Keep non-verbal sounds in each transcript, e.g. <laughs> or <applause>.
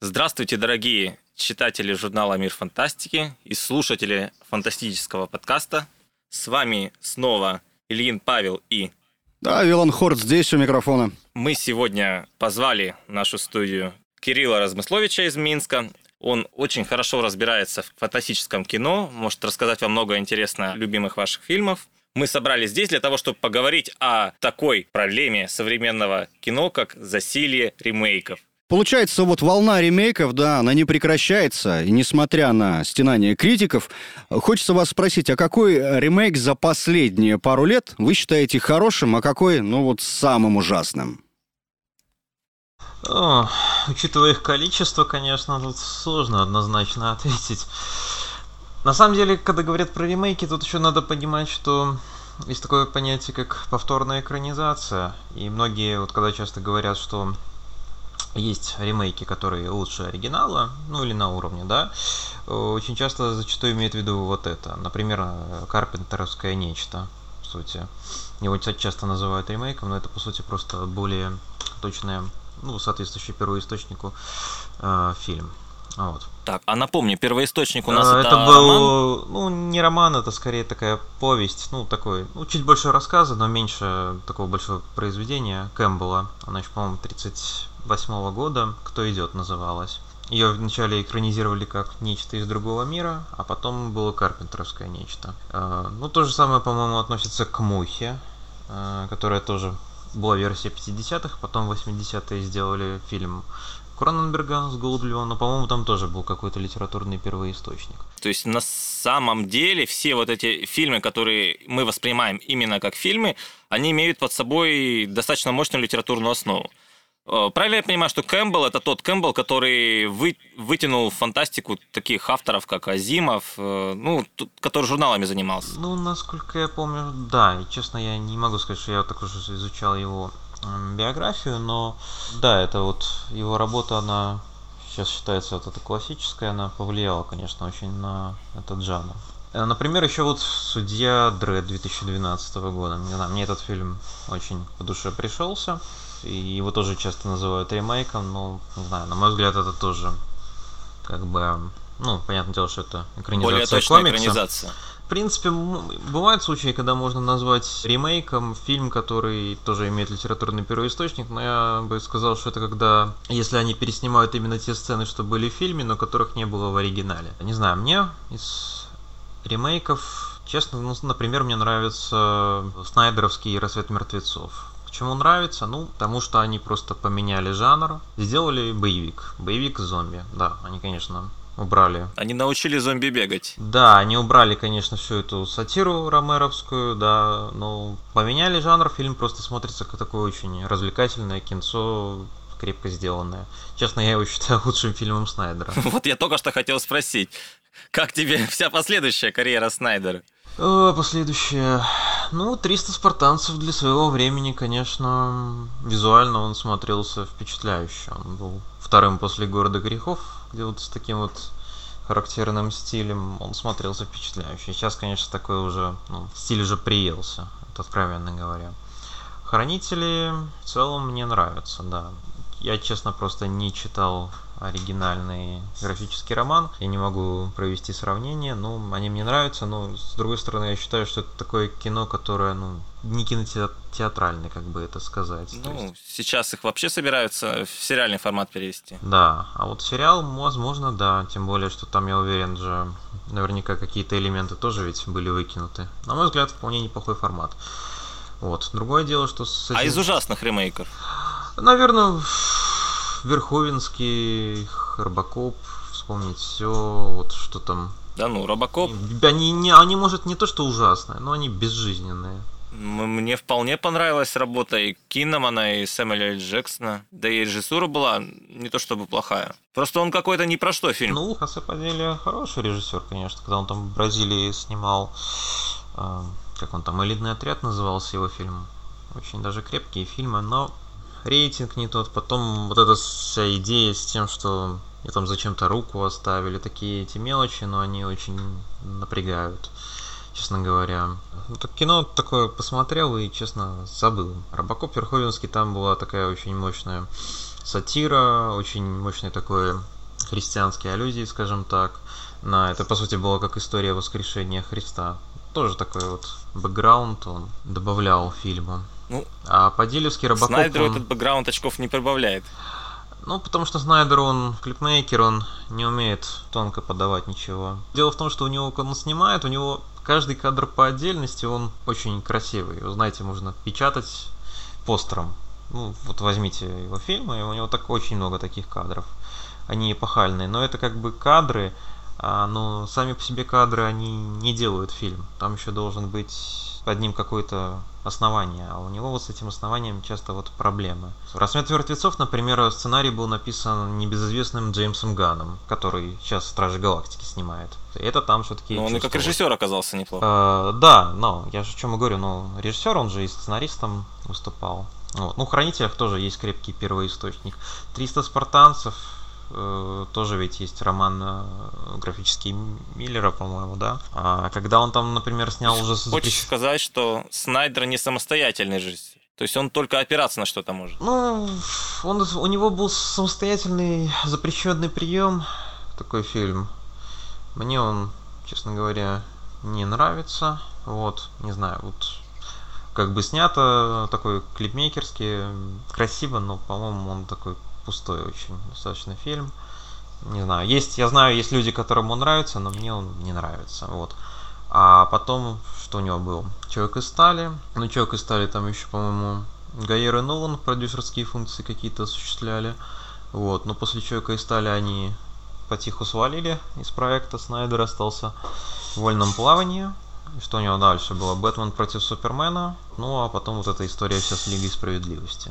Здравствуйте, дорогие читатели журнала «Мир фантастики» и слушатели фантастического подкаста. С вами снова Ильин Павел и... Да, Вилан Хорт здесь у микрофона. Мы сегодня позвали в нашу студию Кирилла Размысловича из Минска. Он очень хорошо разбирается в фантастическом кино, может рассказать вам много интересно любимых ваших фильмов. Мы собрались здесь для того, чтобы поговорить о такой проблеме современного кино, как засилие ремейков. Получается, вот волна ремейков, да, она не прекращается, и несмотря на стенание критиков, хочется вас спросить, а какой ремейк за последние пару лет вы считаете хорошим, а какой, ну вот, самым ужасным? О, учитывая их количество, конечно, тут сложно однозначно <laughs> ответить. На самом деле, когда говорят про ремейки, тут еще надо понимать, что есть такое понятие, как повторная экранизация. И многие, вот когда часто говорят, что есть ремейки, которые лучше оригинала, ну или на уровне, да, очень часто зачастую имеют в виду вот это. Например, Карпентеровское нечто, в сути. Его часто называют ремейком, но это, по сути, просто более точное, ну, соответствующий первоисточнику э, фильм. Вот. Так, а напомни, первоисточник у нас А, это, это был, роман? ну, не роман, это скорее такая повесть, ну, такой, ну, чуть больше рассказа, но меньше такого большого произведения Кэмпбелла. Она еще, по-моему, 38 года «Кто идет» называлась. Ее вначале экранизировали как нечто из другого мира, а потом было Карпентеровское нечто. Э, Ну, то же самое, по-моему, относится к Мухе, э, которая тоже была версия 50-х, потом в 80-е сделали фильм Кроненберга с Голубевым, но, по-моему, там тоже был какой-то литературный первоисточник. То есть на самом деле все вот эти фильмы, которые мы воспринимаем именно как фильмы, они имеют под собой достаточно мощную литературную основу. Э, Правильно я понимаю, что Кэмпбелл это тот Кэмпбелл, который вы, вытянул в фантастику таких авторов, как Азимов, э, ну, т- который журналами занимался. Ну, насколько я помню, да, и честно, я не могу сказать, что я так уж изучал его биографию, но да, это вот его работа, она сейчас считается вот эта классическая, она повлияла, конечно, очень на этот жанр. Э, Например, еще вот «Судья Дред» 2012 года. Не знаю, мне этот фильм очень по душе пришелся. И его тоже часто называют ремейком, но, не знаю, на мой взгляд, это тоже как бы, ну, понятное дело, что это экранизация Более точная комикса. экранизация. В принципе, бывают случаи, когда можно назвать ремейком фильм, который тоже имеет литературный первоисточник, но я бы сказал, что это когда, если они переснимают именно те сцены, что были в фильме, но которых не было в оригинале. Не знаю, мне из ремейков, честно, ну, например, мне нравится Снайдеровский «Рассвет мертвецов». Почему нравится? Ну, потому что они просто поменяли жанр, сделали боевик. Боевик зомби. Да, они, конечно, убрали Они научили зомби бегать. да, они убрали, конечно, всю эту сатиру ромеровскую, да, но поменяли жанр, фильм просто смотрится как такое очень развлекательное кинцо, крепко сделанное. Честно, я его считаю <laughs> лучшим фильмом Снайдера. <laughs> Вот я только что хотел спросить, как тебе вся последующая карьера Снайдера? Э, Последующее. Ну, 300 спартанцев для своего времени, конечно, визуально он смотрелся впечатляюще. Он был вторым после города грехов, где вот с таким вот характерным стилем он смотрелся впечатляюще. Сейчас, конечно, такой уже, ну, стиль уже приелся, это откровенно говоря. Хранители в целом мне нравятся, да. Я, честно, просто не читал оригинальный графический роман. Я не могу провести сравнение, но они мне нравятся, но с другой стороны, я считаю, что это такое кино, которое, ну, не кинотеатральное, как бы это сказать. Ну, есть, сейчас их вообще собираются в сериальный формат перевести. да, а вот сериал, возможно, да, тем более, что там, я уверен же, наверняка какие-то элементы тоже ведь были выкинуты. На мой взгляд, вполне неплохой формат. Вот. Другое дело, что с А этим- из ужасных ремейков? Наверное, Верховинский, Рыбакоп, вспомнить все, вот что там. Да ну, Робокоп. Они, не, они, может, не то что ужасные, но они безжизненные. Мне вполне понравилась работа и Киннамана, и Сэмюэля. Джексона. Да и режиссура была не то чтобы плохая. Просто он какой-то не про что фильм. Ну, Хосе Падилья хороший режиссер, конечно, когда он там в Бразилии снимал, э, как он там, «Элитный отряд» назывался его фильм. Очень даже крепкие фильмы, но рейтинг не тот. Потом вот эта вся идея с тем, что мне там зачем-то руку оставили, такие эти мелочи, но они очень напрягают, честно говоря. Ну, так кино такое посмотрел и, честно, забыл. Робокоп Верховенский там была такая очень мощная сатира, очень мощный такой христианские аллюзии, скажем так. На это, по сути, было как история воскрешения Христа. Тоже такой вот бэкграунд он добавлял фильму. Ну, а по-дилевски Робокоп... Снайдеру он... этот бэкграунд очков не прибавляет. Ну, потому что Снайдер, он клипмейкер, он не умеет тонко подавать ничего. Дело в том, что у него, когда он снимает, у него каждый кадр по отдельности, он очень красивый. Вы знаете, можно печатать постером. Ну, вот возьмите его фильмы, и у него так очень много таких кадров. Они эпохальные, но это как бы кадры, а, но сами по себе кадры, они не делают фильм. Там еще должен быть под ним какое-то основание, а у него вот с этим основанием часто вот проблемы. «Рассвет мертвецов», например, сценарий был написан небезызвестным Джеймсом Ганом, который сейчас «Стражи Галактики» снимает. Это там все-таки... Но он и как режиссер оказался неплохо. Э, да, но я же о чем и говорю, ну, режиссер, он же и сценаристом выступал. Вот. Ну, в «Хранителях» тоже есть крепкий первоисточник. «300 спартанцев», тоже ведь есть роман э, графический Миллера, по-моему, да? А когда он там, например, снял уже... Хочешь сказать, что Снайдер не самостоятельный режиссер? То есть он только опираться на что-то может? Ну, он, у него был самостоятельный запрещенный прием, такой фильм. Мне он, честно говоря, не нравится. Вот, не знаю, вот как бы снято такой клипмейкерский, красиво, но, по-моему, он такой пустой очень достаточно фильм. Не знаю, есть, я знаю, есть люди, которым он нравится, но мне он не нравится. Вот. А потом, что у него был? Человек из стали. Ну, Человек из стали там еще, по-моему, Гайер и Нолан продюсерские функции какие-то осуществляли. Вот, но после Человека из стали они потиху свалили из проекта. Снайдер остался в вольном плавании. И что у него дальше было? Бэтмен против Супермена. Ну, а потом вот эта история вся с Лигой Справедливости.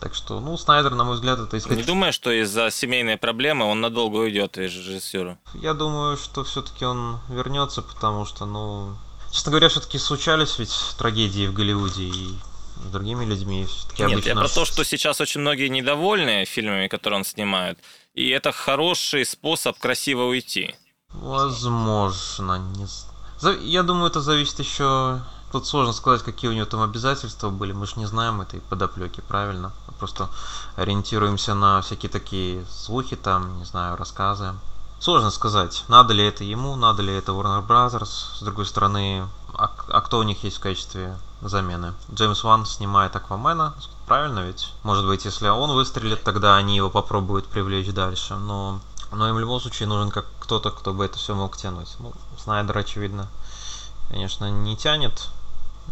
Так что, ну, Снайдер, на мой взгляд, это искать... Не думаю, что из-за семейной проблемы он надолго уйдет из режиссера. Я думаю, что все-таки он вернется, потому что, ну, честно говоря, все-таки случались ведь трагедии в Голливуде и с другими людьми. Нет, обычно... я про то, что сейчас очень многие недовольны фильмами, которые он снимает, и это хороший способ красиво уйти. Возможно, не Я думаю, это зависит еще Тут сложно сказать, какие у него там обязательства были. Мы же не знаем этой подоплеки, правильно? Мы просто ориентируемся на всякие такие слухи там, не знаю, рассказы. Сложно сказать, надо ли это ему, надо ли это Warner Brothers. С другой стороны, а, а кто у них есть в качестве замены? Джеймс Ван снимает Аквамена, правильно ведь? Может быть, если он выстрелит, тогда они его попробуют привлечь дальше. Но, но им в любом случае нужен как кто-то, кто бы это все мог тянуть. Ну, Снайдер, очевидно, конечно, не тянет,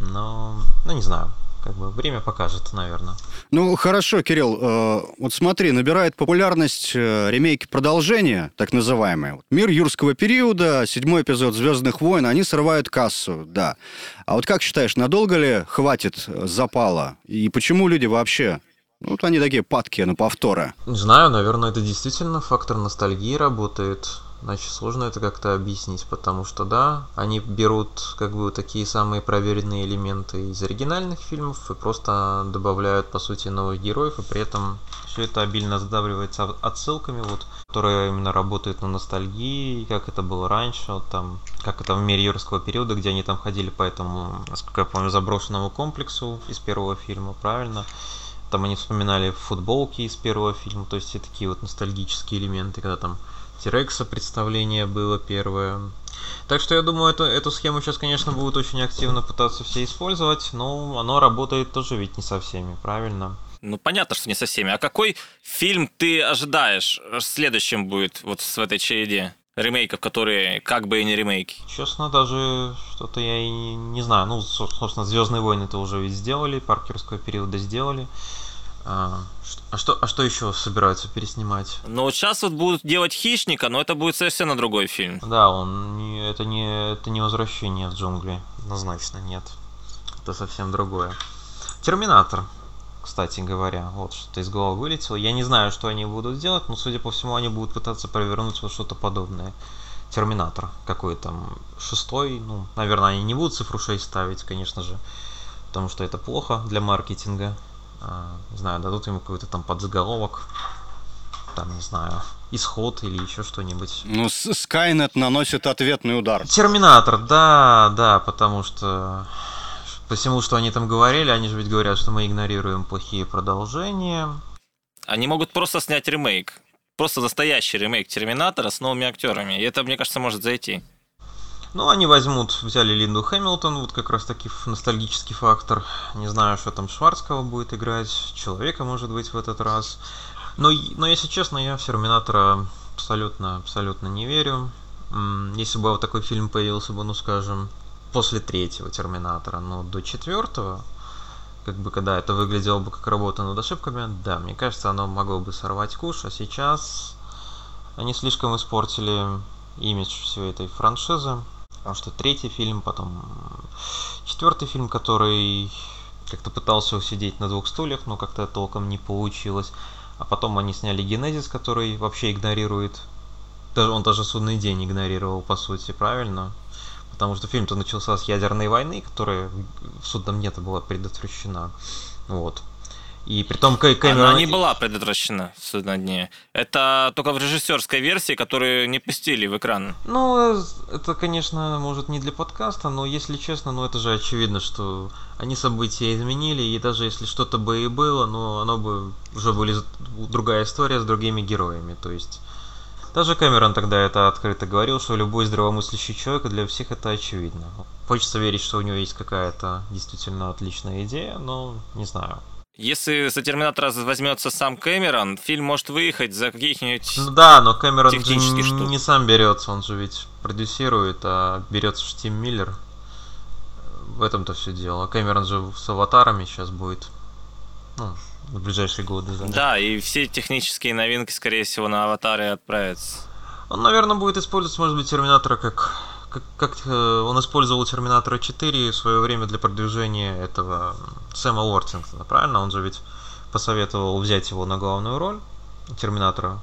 но, ну не знаю, как бы время покажет, наверное. Ну, хорошо, Кирилл. Э, вот смотри, набирает популярность э, ремейки продолжения, так называемые. Мир юрского периода, седьмой эпизод «Звездных войн», они срывают кассу, да. А вот как считаешь, надолго ли хватит запала? И почему люди вообще ну, вот они такие падкие на повторы. Не знаю, наверное, это действительно фактор ностальгии работает. Значит, сложно это как-то объяснить, потому что, да, они берут как бы такие самые проверенные элементы из оригинальных фильмов и просто добавляют, по сути, новых героев, и при этом все это обильно задавливается отсылками, вот, которые именно работают на ностальгии, как это было раньше, вот там, как это в мире юрского периода, где они там ходили по этому, насколько я помню, заброшенному комплексу из первого фильма, правильно? Там они вспоминали футболки из первого фильма, то есть все такие вот ностальгические элементы, когда там Тирекса представление было первое. Так что я думаю, эту, эту схему сейчас, конечно, будут очень активно пытаться все использовать, но оно работает тоже ведь не со всеми, правильно? Ну, понятно, что не со всеми. А какой фильм ты ожидаешь следующим будет вот в этой череде? ремейков, которые как бы и не ремейки. Честно, даже что-то я и не, не знаю. Ну, собственно, Звездные войны это уже ведь сделали, паркерского периода сделали. А, а что, а что еще собираются переснимать? Ну вот сейчас вот будут делать хищника, но это будет совершенно другой фильм. Да, он не, это не это не возвращение в джунгли, однозначно нет. Это совсем другое. Терминатор, кстати говоря, вот что из головы вылетело. Я не знаю, что они будут делать, но судя по всему, они будут пытаться провернуть вот что-то подобное. Терминатор какой там шестой, ну, наверное, они не будут цифру 6 ставить, конечно же, потому что это плохо для маркетинга не знаю, дадут ему какой-то там подзаголовок, там, не знаю, исход или еще что-нибудь. Ну, Скайнет наносит ответный удар. Терминатор, да, да, потому что по всему, что они там говорили, они же ведь говорят, что мы игнорируем плохие продолжения. Они могут просто снять ремейк. Просто настоящий ремейк Терминатора с новыми актерами. И это, мне кажется, может зайти. Ну, они возьмут, взяли Линду Хэмилтон, вот как раз таки ностальгический фактор. Не знаю, что там Шварцкого будет играть, Человека, может быть, в этот раз. Но, но если честно, я в Терминатора абсолютно, абсолютно не верю. Если бы вот такой фильм появился бы, ну, скажем, после третьего Терминатора, но до четвертого, как бы когда это выглядело бы как работа над ошибками, да, мне кажется, оно могло бы сорвать куш, а сейчас они слишком испортили имидж всей этой франшизы. Потому что третий фильм, потом четвертый фильм, который как-то пытался усидеть на двух стульях, но как-то толком не получилось. А потом они сняли Генезис, который вообще игнорирует. Даже он даже судный день игнорировал, по сути, правильно? Потому что фильм-то начался с ядерной войны, которая в судном нет была предотвращена. Вот. И при том Кэмерон... Она не была предотвращена на дне. Это только в режиссерской версии, которую не пустили в экран. Ну, это, конечно, может не для подкаста, но если честно, ну это же очевидно, что они события изменили, и даже если что-то бы и было, но оно бы уже были другая история с другими героями. То есть даже Кэмерон тогда это открыто говорил, что любой здравомыслящий человек для всех это очевидно. Хочется верить, что у него есть какая-то действительно отличная идея, но не знаю. Если за Терминатора возьмется сам Кэмерон, фильм может выехать за каких-нибудь Ну да, но Кэмерон же штук. не сам берется, он же ведь продюсирует, а берется Штим Миллер. В этом-то все дело. А Кэмерон же с аватарами сейчас будет. Ну, в ближайшие годы. Да, да и все технические новинки, скорее всего, на аватаре отправятся. Он, наверное, будет использовать, может быть, Терминатора как как, э, он использовал Терминатора 4 в свое время для продвижения этого Сэма Уортингтона, правильно? Он же ведь посоветовал взять его на главную роль Терминатора,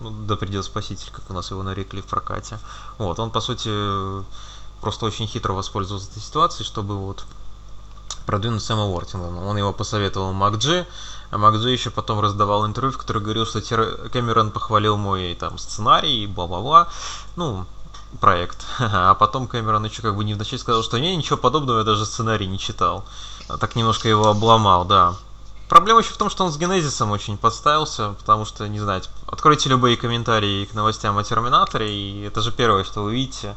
ну, да придет спаситель, как у нас его нарекли в прокате. Вот, он, по сути, просто очень хитро воспользовался этой ситуацией, чтобы вот продвинуть Сэма Уортингтона. Он его посоветовал МакДжи, а МакДжи еще потом раздавал интервью, в котором говорил, что Кэмерон похвалил мой там сценарий и бла-бла-бла. Ну, проект. <laughs> А потом Кэмерон еще как бы не вначале сказал, что не, ничего подобного, я даже сценарий не читал. Так немножко его обломал, да. Проблема еще в том, что он с Генезисом очень подставился, потому что, не знаю, откройте любые комментарии к новостям о Терминаторе, и это же первое, что вы видите,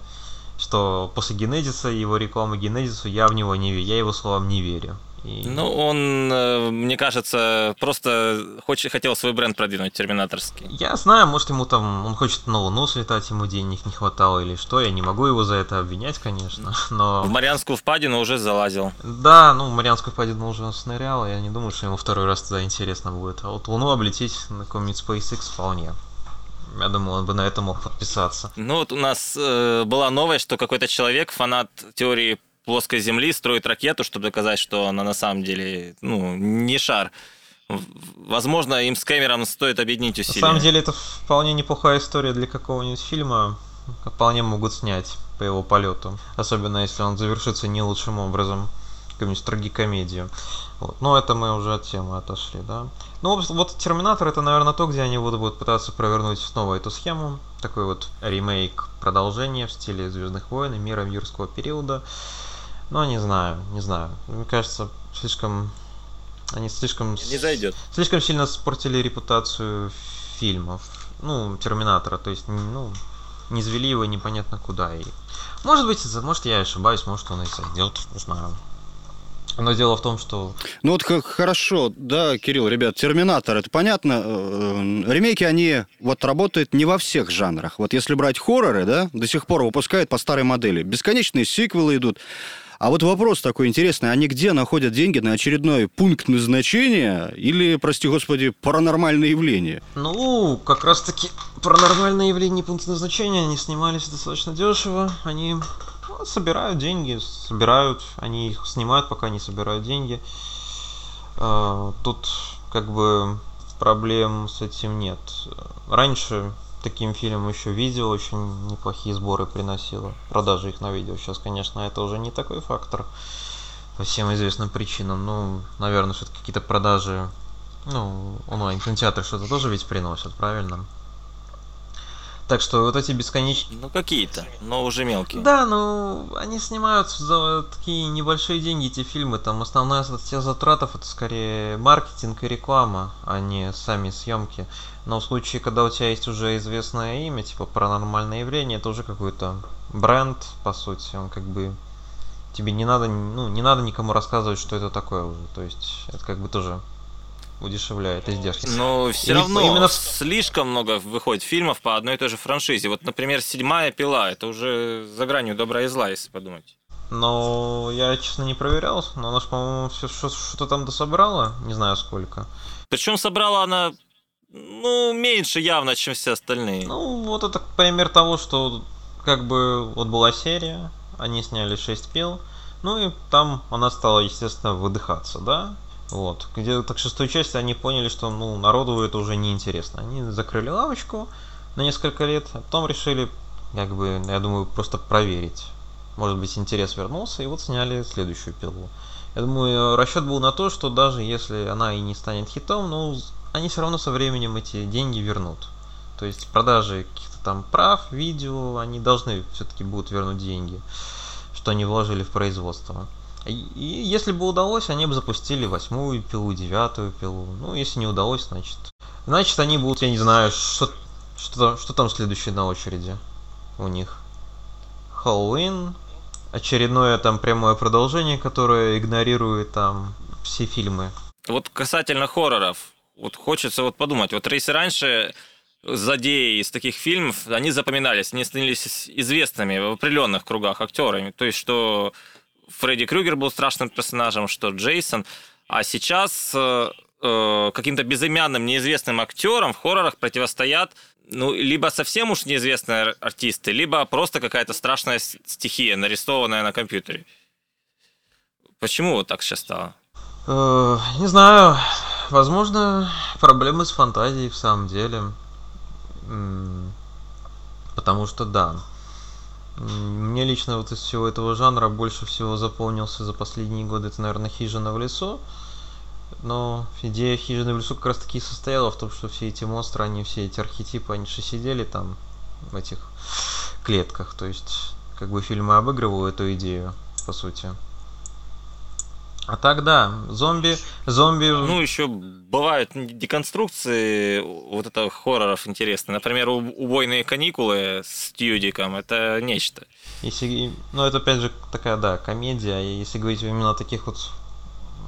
что после Генезиса, его рекламы Генезису, я в него не верю, я его словам не верю. И... Ну, он, э, мне кажется, просто хочет, хотел свой бренд продвинуть, терминаторский. Я знаю, может, ему там, он хочет на Луну слетать, ему денег не хватало или что, я не могу его за это обвинять, конечно, <laughs> но... В Марианскую впадину уже залазил. Да, ну, Марианскую впадину уже снырял, я не думаю, что ему второй раз туда интересно будет. А вот Луну облететь на каком-нибудь SpaceX вполне. Я думаю, он бы на это мог подписаться. Ну, вот у нас э, была новость, что какой-то человек, фанат теории плоской Земли строит ракету, чтобы доказать, что она на самом деле ну, не шар. Возможно, им с Кэмером стоит объединить усилия. На самом деле, это вполне неплохая история для какого-нибудь фильма. Вполне могут снять по его полету. Особенно, если он завершится не лучшим образом. Какую-нибудь трагикомедию. Вот. Но это мы уже от темы отошли, да. Ну, вот Терминатор это, наверное, то, где они будут пытаться провернуть снова эту схему. Такой вот ремейк, продолжение в стиле Звездных войн и мира юрского периода. Ну, не знаю, не знаю. Мне кажется, слишком... Они слишком... Не зайдет. Слишком сильно спортили репутацию фильмов. Ну, Терминатора. То есть, ну, не звели его непонятно куда. И... Может быть, может я ошибаюсь, может он и зайдет, не знаю. Но дело в том, что... Ну вот как хорошо, да, Кирилл, ребят, Терминатор, это понятно. Э, ремейки, они вот работают не во всех жанрах. Вот если брать хорроры, да, до сих пор выпускают по старой модели. Бесконечные сиквелы идут. А вот вопрос такой интересный, они где находят деньги на очередной пункт назначения или, прости господи, паранормальное явление? Ну, как раз таки паранормальное явление пункт назначения, они снимались достаточно дешево, они ну, собирают деньги, собирают, они их снимают, пока не собирают деньги. А, тут как бы проблем с этим нет. Раньше таким фильмом еще видео очень неплохие сборы приносило. Продажи их на видео. Сейчас, конечно, это уже не такой фактор по всем известным причинам. Ну, наверное, все-таки какие-то продажи, ну, онлайн кинотеатры что-то тоже ведь приносят, правильно? Так что вот эти бесконечные... Ну, какие-то, но уже мелкие. Да, ну, они снимаются за такие небольшие деньги, эти фильмы. Там основная статья затратов это скорее маркетинг и реклама, а не сами съемки. Но в случае, когда у тебя есть уже известное имя, типа паранормальное явление, это уже какой-то бренд, по сути. Он как бы тебе не надо, ну, не надо никому рассказывать, что это такое уже. То есть это как бы тоже удешевляет издержки. Но все И равно именно слишком много выходит фильмов по одной и той же франшизе. Вот, например, «Седьмая пила» — это уже за гранью добра и зла, если подумать. Но я, честно, не проверял, но она по-моему, все что-то там дособрала, не знаю сколько. Причем собрала она, ну, меньше явно, чем все остальные. Ну, вот это пример того, что как бы вот была серия, они сняли 6 пил, ну и там она стала, естественно, выдыхаться, да? Вот. Где-то к шестой части они поняли, что ну, народу это уже не интересно. Они закрыли лавочку на несколько лет, а потом решили, как бы, я думаю, просто проверить. Может быть, интерес вернулся, и вот сняли следующую пилу. Я думаю, расчет был на то, что даже если она и не станет хитом, ну, они все равно со временем эти деньги вернут. То есть продажи каких-то там прав, видео, они должны все-таки будут вернуть деньги, что они вложили в производство. И, если бы удалось, они бы запустили восьмую пилу, девятую пилу. Ну, если не удалось, значит. Значит, они будут, я не знаю, что, что, что там следующее на очереди у них. Хэллоуин, очередное там прямое продолжение, которое игнорирует там все фильмы. Вот касательно хорроров, вот хочется вот подумать, вот если раньше злодеи из таких фильмов, они запоминались, они становились известными в определенных кругах актерами. То есть, что Фредди Крюгер был страшным персонажем, что Джейсон. А сейчас э, э, каким-то безымянным, неизвестным актерам в хоррорах противостоят ну, либо совсем уж неизвестные ар- артисты, либо просто какая-то страшная стихия, нарисованная на компьютере. Почему вот так сейчас стало? Э, не знаю, возможно, проблемы с фантазией в самом деле. Потому что да. Мне лично вот из всего этого жанра больше всего запомнился за последние годы, это, наверное, «Хижина в лесу». Но идея «Хижины в лесу» как раз таки и состояла в том, что все эти монстры, они все эти архетипы, они же сидели там в этих клетках. То есть, как бы фильмы обыгрывают эту идею, по сути. А так да, зомби, зомби... Ну, еще бывают деконструкции вот это хорроров интересные. Например, «У- «Убойные каникулы» с Тьюдиком. Это нечто. Если, ну, это опять же такая, да, комедия. И если говорить именно о таких вот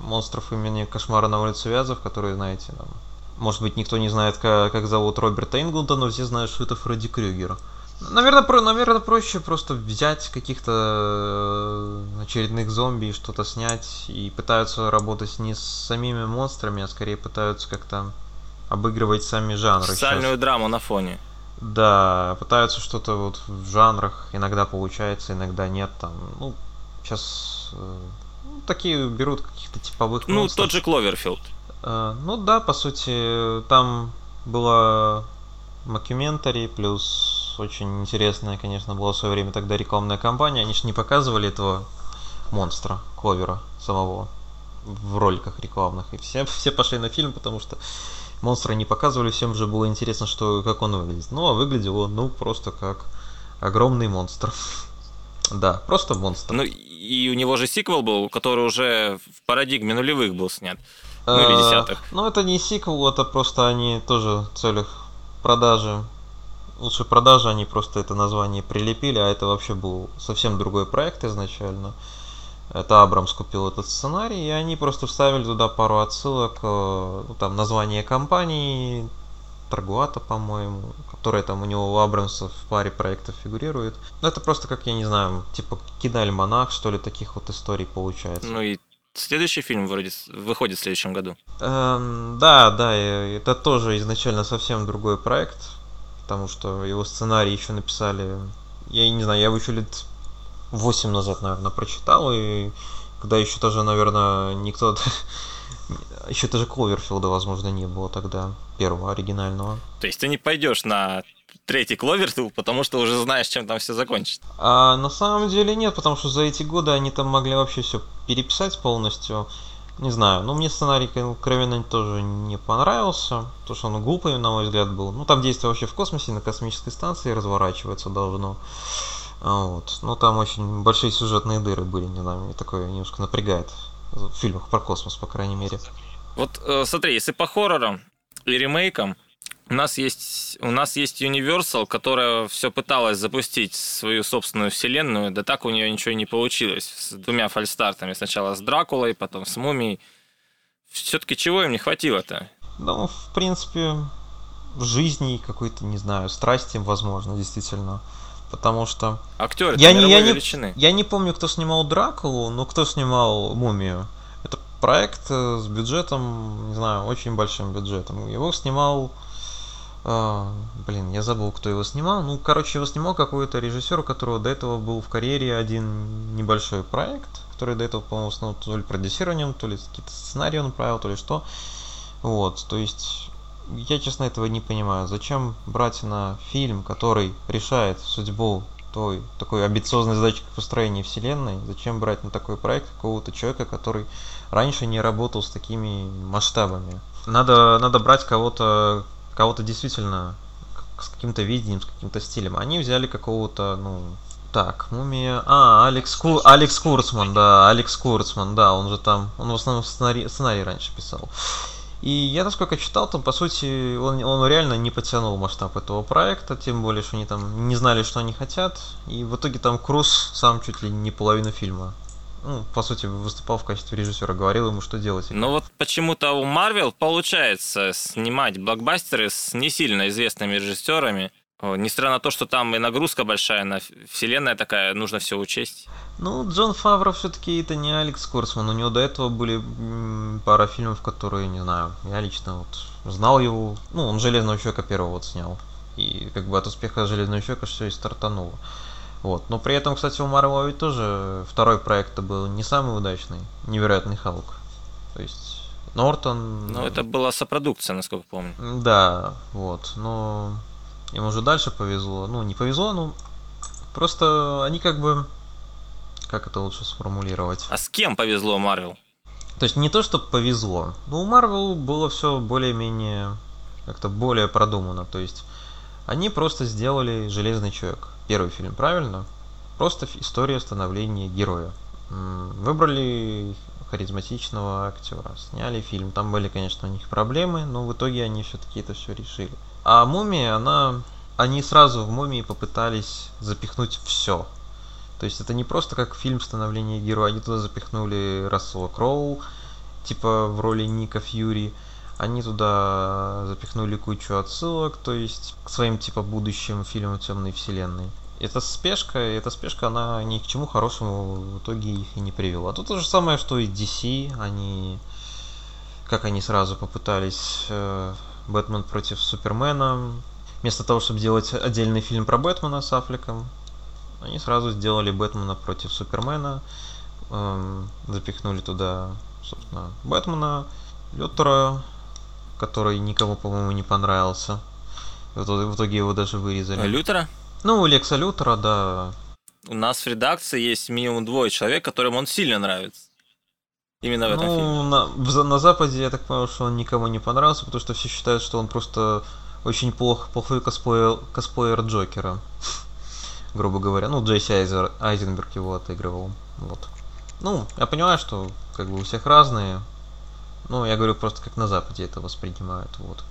монстров имени Кошмара на улице Вязов, которые, знаете, там, может быть, никто не знает, как, как зовут Роберта Инглда, но все знают, что это Фредди Крюгер. Наверное, про, наверное, проще просто взять каких-то э, очередных зомби и что-то снять, и пытаются работать не с самими монстрами, а скорее пытаются как-то обыгрывать сами жанры. Социальную драму на фоне. Да, пытаются что-то вот в жанрах, иногда получается, иногда нет, там, ну, сейчас такие берут каких-то типовых Ну, монстров. тот же Кловерфилд. Э, ну да, по сути, там была мокьюментари, плюс очень интересная, конечно, была в свое время тогда рекламная кампания. Они же не показывали этого монстра, Кловера самого в роликах рекламных. И все, все пошли на фильм, потому что монстра не показывали, всем же было интересно, что, как он выглядит. Ну, а выглядел он, ну, просто как огромный монстр. <laughs> Да, просто монстр. Ну, и у него же сиквел был, который уже в парадигме нулевых был снят. Ну, или Э, десятых. Ну, это не сиквел, это просто они тоже в целях продажи. Лучше продажи, они просто это название прилепили, а это вообще был совсем другой проект изначально. Это Абрамс купил этот сценарий, и они просто вставили туда пару отсылок, э, ну, там название компании, Таргуата, по-моему, которая там у него у Абрамса в паре проектов фигурирует. Ну, это просто как, я не знаю, типа киноальманах, что ли, таких вот историй получается. Ну и следующий фильм вроде выходит в следующем году. Эм, да, да, это тоже изначально совсем другой проект, потому что его сценарий еще написали, я не знаю, я его еще лет 8 назад, наверное, прочитал, и когда еще тоже, наверное, никто... <laughs> Еще даже Кловерфилда, возможно, не было тогда, первого оригинального. То есть ты не пойдешь на третий Кловерфилд, потому что уже знаешь, чем там все закончится. А на самом деле нет, потому что за эти годы они там могли вообще все переписать полностью. Не знаю, ну мне сценарий откровенно тоже не понравился, потому что он глупый, на мой взгляд, был. Ну там действие вообще в космосе, на космической станции разворачиваться должно. А вот. Ну там очень большие сюжетные дыры были, не знаю, мне такое немножко напрягает в фильмах про космос, по крайней мере. Вот э, смотри, если по хоррорам и ремейкам, у нас есть у нас есть Universal, которая все пыталась запустить свою собственную вселенную, да так у нее ничего и не получилось. С двумя фальстартами. Сначала с Дракулой, потом с Мумией. Все-таки чего им не хватило-то? Ну, в принципе, жизни какой-то, не знаю, страсти, возможно, действительно. Потому что... Актеры я не, я, не, я не помню, кто снимал Дракулу, но кто снимал Мумию. Это проект э, с бюджетом, не знаю, очень большим бюджетом. Его снимал а, блин, я забыл, кто его снимал. Ну, короче, его снимал какой-то режиссер, у которого до этого был в карьере один небольшой проект, который до этого, по-моему, основал то ли продюсированием, то ли какие-то сценарии он правил, то ли что. Вот, то есть, я, честно, этого не понимаю. Зачем брать на фильм, который решает судьбу той такой амбициозной задачи построения вселенной, зачем брать на такой проект какого-то человека, который раньше не работал с такими масштабами? Надо, надо брать кого-то, кого-то действительно с каким-то видением, с каким-то стилем. Они взяли какого-то, ну, так, мумия... А, Алекс, Ку... Алекс Курцман, да, Алекс Курцман, да, он же там, он в основном сценарий, сценарий раньше писал. И я, насколько читал, там, по сути, он, он реально не потянул масштаб этого проекта, тем более, что они там не знали, что они хотят. И в итоге там Круз сам чуть ли не половину фильма ну, по сути, выступал в качестве режиссера, говорил ему, что делать. Но вот почему-то у Марвел получается снимать блокбастеры с не сильно известными режиссерами. Несмотря на то, что там и нагрузка большая на вселенная такая, нужно все учесть. Ну, Джон Фавро все-таки это не Алекс Корсман. У него до этого были пара фильмов, которые, не знаю, я лично вот знал его. Ну, он Железного человека первого вот снял. И как бы от успеха Железного человека все и стартануло. Вот. Но при этом, кстати, у Марвела ведь тоже второй проект был не самый удачный. Невероятный Халк. То есть Нортон... Ну, это была сопродукция, насколько помню. Да, вот. Но им уже дальше повезло. Ну, не повезло, но просто они как бы... Как это лучше сформулировать? А с кем повезло Марвел? То есть не то, что повезло. Но у Марвел было все более-менее как-то более продумано. То есть они просто сделали Железный человек первый фильм, правильно? Просто история становления героя. Выбрали харизматичного актера, сняли фильм. Там были, конечно, у них проблемы, но в итоге они все-таки это все решили. А мумия, она... Они сразу в мумии попытались запихнуть все. То есть это не просто как фильм становления героя, они туда запихнули Рассела Кроу, типа в роли Ника Фьюри. Они туда запихнули кучу отсылок, то есть к своим типа будущим фильмам Темной Вселенной. Эта спешка, эта спешка, она ни к чему хорошему в итоге их и не привела. Тут то же самое, что и DC, они, как они сразу попытались э, Бэтмен против Супермена, вместо того, чтобы сделать отдельный фильм про Бэтмена с Аффлеком, они сразу сделали Бэтмена против Супермена, э, запихнули туда, собственно, Бэтмена, Лютера, который никому, по-моему, не понравился. В итоге его даже вырезали. Лютера? Ну, Лекса Лютера, да. У нас в редакции есть минимум двое человек, которым он сильно нравится. Именно в этом ну, фильме. На, в, на Западе я так понял, что он никому не понравился, потому что все считают, что он просто очень плох, плохой косплеер, косплеер Джокера. <laughs> Грубо говоря. Ну, Джейси Айзер, Айзенберг его отыгрывал. Вот. Ну, я понимаю, что как бы у всех разные ну, я говорю просто как на Западе это воспринимают. Вот.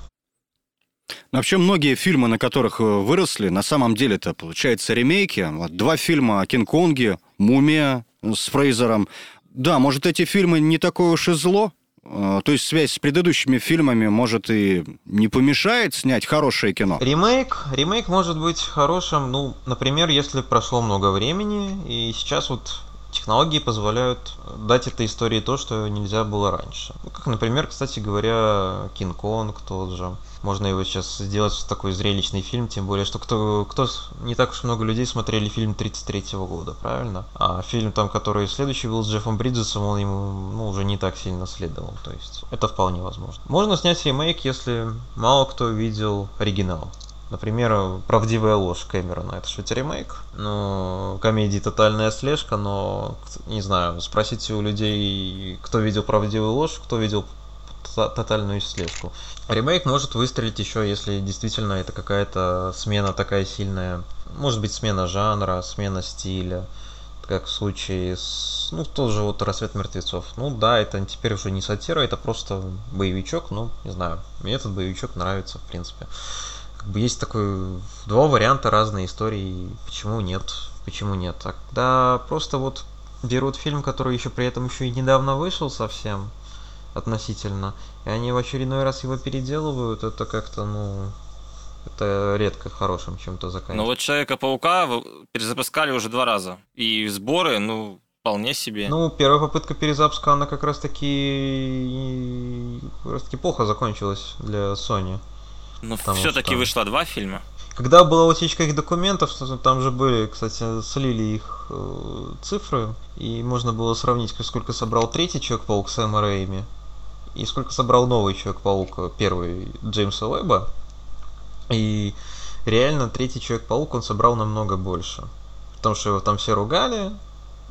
Вообще многие фильмы, на которых э, выросли, на самом деле это, получается, ремейки. Вот два фильма о Кинг-Конге, «Мумия» с Фрейзером. Да, может, эти фильмы не такое уж и зло, э, то есть связь с предыдущими фильмами, может, и не помешает снять хорошее кино? Ремейк, ремейк может быть хорошим, ну, например, если прошло много времени, и сейчас вот технологии позволяют дать этой истории то, что нельзя было раньше. Ну, как, например, кстати говоря, Кинг-Конг тот же. Можно его сейчас сделать в такой зрелищный фильм, тем более, что кто, кто не так уж много людей смотрели фильм 33 года, правильно? А фильм там, который следующий был с Джеффом Бриджесом, он ему ну, уже не так сильно следовал. То есть это вполне возможно. Можно снять ремейк, если мало кто видел оригинал. Например, «Правдивая ложь» Кэмерона. Это что, ремейк? Ну, комедии «Тотальная слежка», но, не знаю, спросите у людей, кто видел «Правдивую ложь», кто видел тотальную слежку. Ремейк может выстрелить еще, если действительно это какая-то смена такая сильная. Может быть, смена жанра, смена стиля как в случае с, ну, тоже вот «Рассвет мертвецов». Ну да, это теперь уже не сатира, это просто боевичок, ну, не знаю, мне этот боевичок нравится, в принципе. Как бы есть такой, два варианта разные истории, почему нет, почему нет. А когда просто вот берут фильм, который еще при этом еще и недавно вышел совсем, относительно, и они в очередной раз его переделывают, это как-то, ну, это редко хорошим чем-то заканчивается. Ну вот Человека-паука перезапускали уже два раза. И сборы, ну, вполне себе. Ну, первая попытка перезапуска, она как раз таки как раз таки плохо закончилась для Sony. Ну, все-таки что... вышло два фильма. Когда была утечка их документов, там же были, кстати, слили их э, цифры, и можно было сравнить, сколько собрал третий Человек-паук с Рэйми, и сколько собрал новый Человек-паук, первый Джеймса Уэбба. И реально третий Человек-паук он собрал намного больше. Потому что его там все ругали.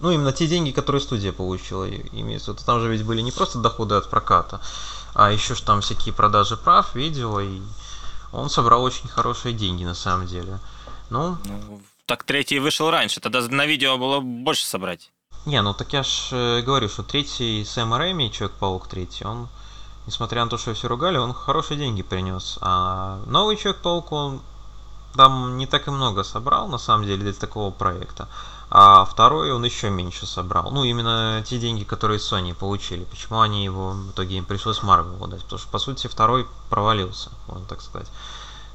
Ну, именно те деньги, которые студия получила, имеется в Там же ведь были не просто доходы от проката, а еще что там всякие продажи прав, видео, и он собрал очень хорошие деньги на самом деле. Ну, ну так третий вышел раньше, тогда на видео было больше собрать. Не, ну так я ж э, говорю, что третий Сэм Рэйми, Человек-паук третий, он несмотря на то, что все ругали, он хорошие деньги принес. А новый Человек-паук, он там не так и много собрал, на самом деле, для такого проекта. А второй он еще меньше собрал. Ну, именно те деньги, которые Sony получили. Почему они его, в итоге им пришлось Marvel отдать? Потому что, по сути, второй провалился, можно так сказать.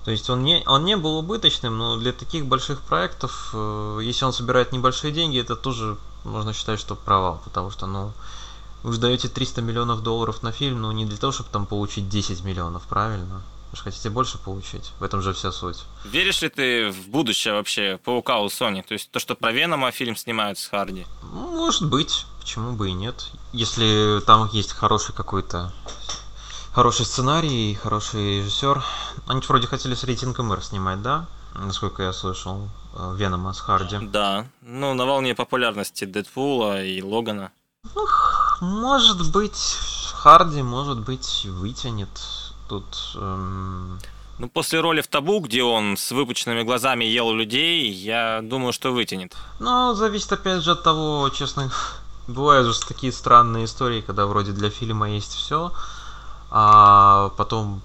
То есть он не, он не был убыточным, но для таких больших проектов, э, если он собирает небольшие деньги, это тоже можно считать, что провал. Потому что, ну, вы же даете 300 миллионов долларов на фильм, ну не для того, чтобы там получить 10 миллионов, правильно? Вы же хотите больше получить. В этом же вся суть. Веришь ли ты в будущее вообще Паука у Sony? То есть то, что про Венома фильм снимают с Харди? Может быть. Почему бы и нет? Если там есть хороший какой-то хороший сценарий, хороший режиссер. Они вроде хотели с рейтингом R снимать, да? Насколько я слышал. Э, Венома с Харди. Да. Ну, на волне популярности Дэдпула и Логана. Ну, может быть, Харди, может быть, вытянет тут... Эм... Ну, после роли в Табу, где он с выпученными глазами ел людей, я думаю, что вытянет. Ну, зависит опять же от того, честно. <laughs> Бывают же такие странные истории, когда вроде для фильма есть все, а потом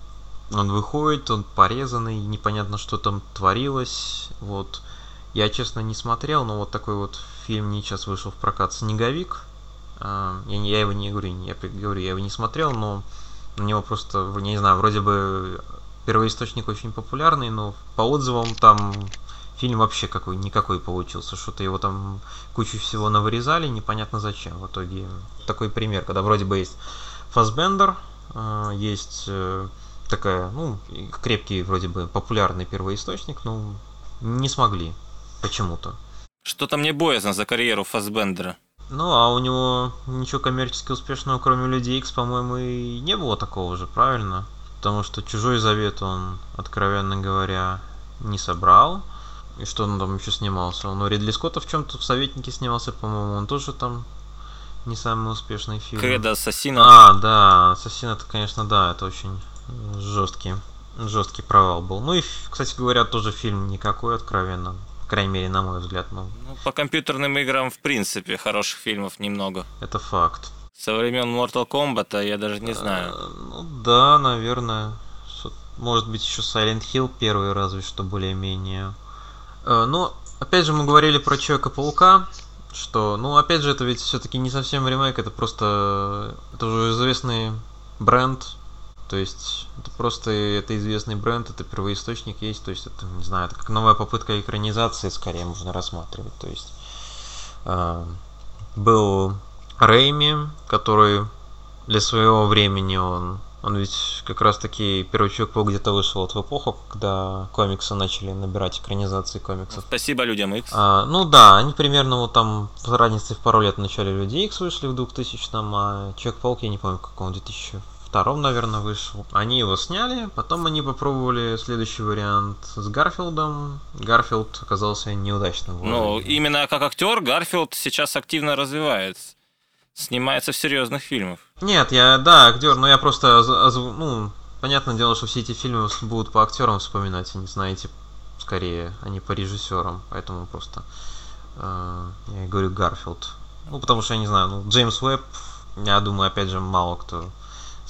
он выходит, он порезанный, непонятно, что там творилось. Вот. Я, честно, не смотрел, но вот такой вот фильм не сейчас вышел в прокат «Снеговик», а, я, я его не говорю, я говорю, я его не смотрел, но на него просто, не знаю, вроде бы первоисточник очень популярный, но по отзывам там фильм вообще какой никакой получился. Что-то его там кучу всего навырезали, непонятно зачем. В итоге такой пример, когда вроде бы есть Фасбендер, а, есть э, такая, ну, крепкий вроде бы популярный первоисточник, но не смогли почему-то. Что-то мне боязно за карьеру Фасбендера. Ну, а у него ничего коммерчески успешного, кроме Людей Икс, по-моему, и не было такого же, правильно? Потому что Чужой Завет он, откровенно говоря, не собрал. И что он там еще снимался? Он у Ридли Скотта в чем-то в Советнике снимался, по-моему, он тоже там не самый успешный фильм. Кредо Ассасина. А, да, Ассасин это, конечно, да, это очень жесткий, жесткий провал был. Ну и, кстати говоря, тоже фильм никакой, откровенно крайней мере, на мой взгляд. Ну, ну, по компьютерным играм, в принципе, хороших фильмов немного. Это факт. Со времен Mortal Kombat я даже не знаю. А, ну да, наверное. Может быть, еще Silent Hill первый, разве что более-менее. А, но, опять же, мы говорили про Человека-паука, что, ну, опять же, это ведь все-таки не совсем ремейк, это просто, это уже известный бренд, то есть это просто это известный бренд, это первоисточник есть, то есть это, не знаю, это как новая попытка экранизации скорее можно рассматривать. То есть э, был Рейми, который для своего времени он он ведь как раз таки первый человек где-то вышел вот в эпоху, когда комиксы начали набирать экранизации комиксов. Спасибо людям X. А, ну да, они примерно вот там в разнице в пару лет в начале Люди X вышли в 2000-м, а Человек-паук, я не помню, в каком 2000 втором, наверное, вышел. Они его сняли, потом они попробовали следующий вариант с Гарфилдом. Гарфилд оказался неудачным. Ну, именно как актер Гарфилд сейчас активно развивается. Снимается в серьезных фильмах. Нет, я, да, актер, но я просто, ну, понятное дело, что все эти фильмы будут по актерам вспоминать, а не знаете, скорее, а не по режиссерам. Поэтому просто э, я говорю Гарфилд. Ну, потому что, я не знаю, ну, Джеймс Уэбб, я думаю, опять же, мало кто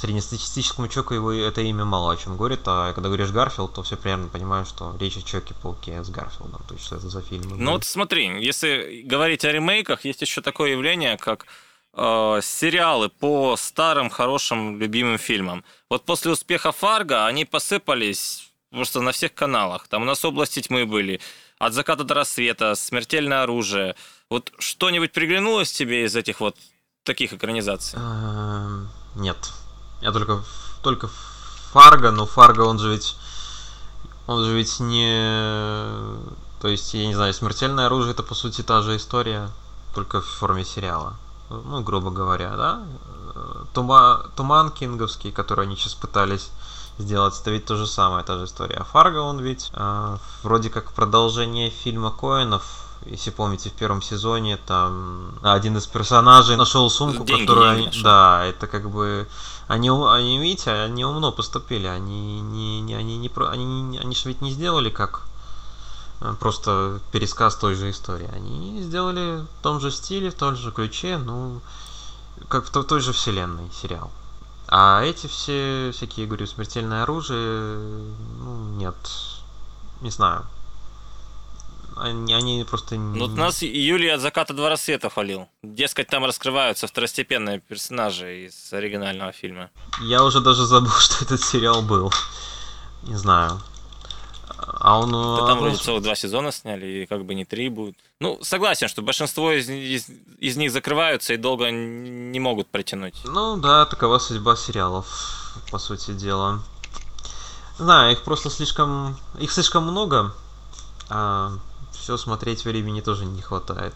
среднестатистическому человеку его это имя мало о чем говорит, а когда говоришь Гарфилд, то все примерно понимают, что речь о Человеке-пауке с Гарфилдом, то есть что это за фильм. Ну вот смотри, если говорить о ремейках, есть еще такое явление, как э, сериалы по старым, хорошим, любимым фильмам. Вот после успеха Фарго они посыпались просто на всех каналах. Там у нас области тьмы были, от заката до рассвета, смертельное оружие. Вот что-нибудь приглянулось тебе из этих вот таких экранизаций? Эм, нет. Я только, только Фарго, но Фарго, он же ведь... Он же ведь не... То есть, я не знаю, смертельное оружие это по сути та же история, только в форме сериала. Ну, грубо говоря, да? Тума... Туман Кинговский, который они сейчас пытались сделать, это ведь то же самое, та же история. А Фарго, он ведь э, вроде как продолжение фильма Коинов, если помните, в первом сезоне там один из персонажей нашел сумку, Деньги которую они... Да, это как бы... Они, они, видите, они умно поступили. Они не, не, они не, они, они же ведь не сделали как э, просто пересказ той же истории. Они сделали в том же стиле, в том же ключе, ну, как в той же вселенной сериал. А эти все всякие, говорю, смертельное оружие, ну, нет, не знаю. Они, они просто... Ну, вот нас Юлий от заката два рассвета хвалил. Дескать, там раскрываются второстепенные персонажи из оригинального фильма. Я уже даже забыл, <laughs> что этот сериал был. Не знаю. А он... Да там вроде целых два сезона сняли, и как бы не три будет. Ну, согласен, что большинство из, из, из них закрываются и долго не могут протянуть. Ну да, такова судьба сериалов, по сути дела. Знаю, их просто слишком... Их слишком много, а все смотреть времени тоже не хватает.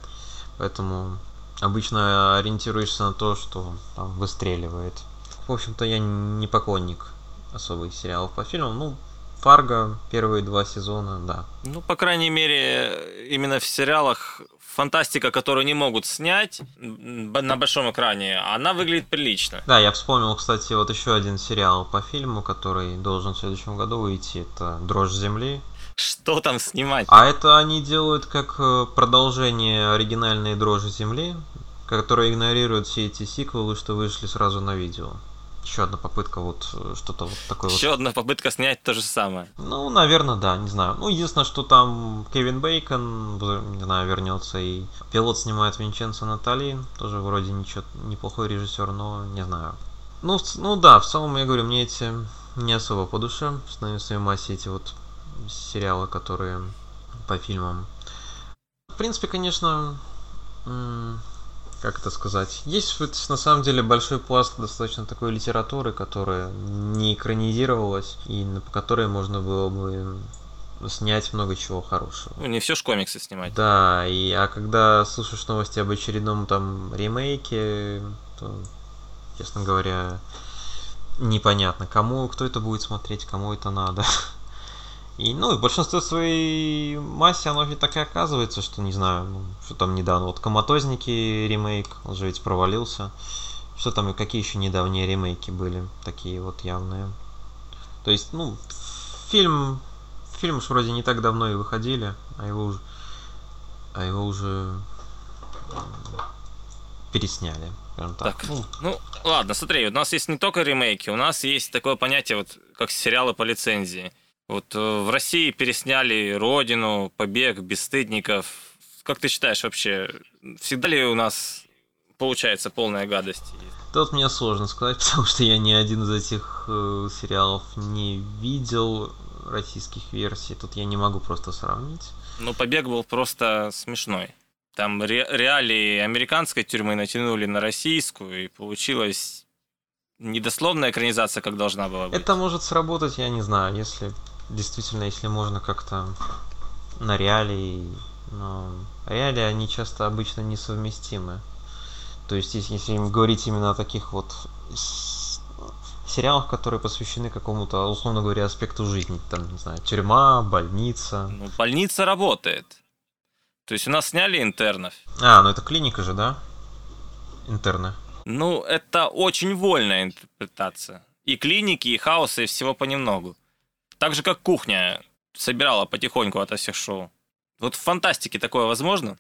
Поэтому обычно ориентируешься на то, что там выстреливает. В общем-то, я не поклонник особых сериалов по фильмам. Ну, Фарго первые два сезона, да. Ну, по крайней мере, именно в сериалах фантастика, которую не могут снять на большом экране, она выглядит прилично. Да, я вспомнил, кстати, вот еще один сериал по фильму, который должен в следующем году выйти. Это «Дрожь земли». Что там снимать? А это они делают как э, продолжение оригинальной дрожи земли, которая игнорирует все эти сиквелы, что вышли сразу на видео. Еще одна попытка вот э, что-то вот такое Еще вот. одна попытка снять то же самое. Ну, наверное, да, не знаю. Ну, единственное, что там Кевин Бейкон, не знаю, вернется и пилот снимает Винченцо Натали, тоже вроде ничего, неплохой режиссер, но не знаю. Ну, ну да, в целом, я говорю, мне эти не особо по душе, своей массе эти вот сериалы, которые по фильмам. В принципе, конечно, как это сказать, есть на самом деле большой пласт достаточно такой литературы, которая не экранизировалась и по которой можно было бы снять много чего хорошего. Ну, не все ж комиксы снимать. Да, и а когда слушаешь новости об очередном там ремейке, то, честно говоря, непонятно, кому, кто это будет смотреть, кому это надо. <laughs> И, ну, в большинстве своей массе оно ведь так и оказывается, что, не знаю, ну, что там недавно, вот «Коматозники» ремейк, он же ведь провалился. Что там, какие еще недавние ремейки были, такие вот явные. То есть, ну, фильм, фильм уж вроде не так давно и выходили, а его уже, а его уже пересняли. Так, так ну, ну, ладно, смотри, у нас есть не только ремейки, у нас есть такое понятие, вот, как сериалы по лицензии. Вот э, в России пересняли «Родину», «Побег», «Бесстыдников». Как ты считаешь вообще, всегда ли у нас получается полная гадость? Тут мне сложно сказать, <laughs> потому что я ни один из этих э, сериалов не видел российских версий. Тут я не могу просто сравнить. Ну, «Побег» был просто смешной. Там ре- реалии американской тюрьмы натянули на российскую, и получилась недословная экранизация, как должна была быть. Это может сработать, я не знаю, если действительно, если можно как-то на реалии, но реалии, они часто обычно несовместимы. То есть, если, говорить именно о таких вот сериалах, которые посвящены какому-то, условно говоря, аспекту жизни. Там, не знаю, тюрьма, больница. Ну, больница работает. То есть у нас сняли интернов. А, ну это клиника же, да? Интерны. Ну, это очень вольная интерпретация. И клиники, и хаоса, и всего понемногу. Так же, как кухня собирала потихоньку от всех шоу. Вот в фантастике такое возможно?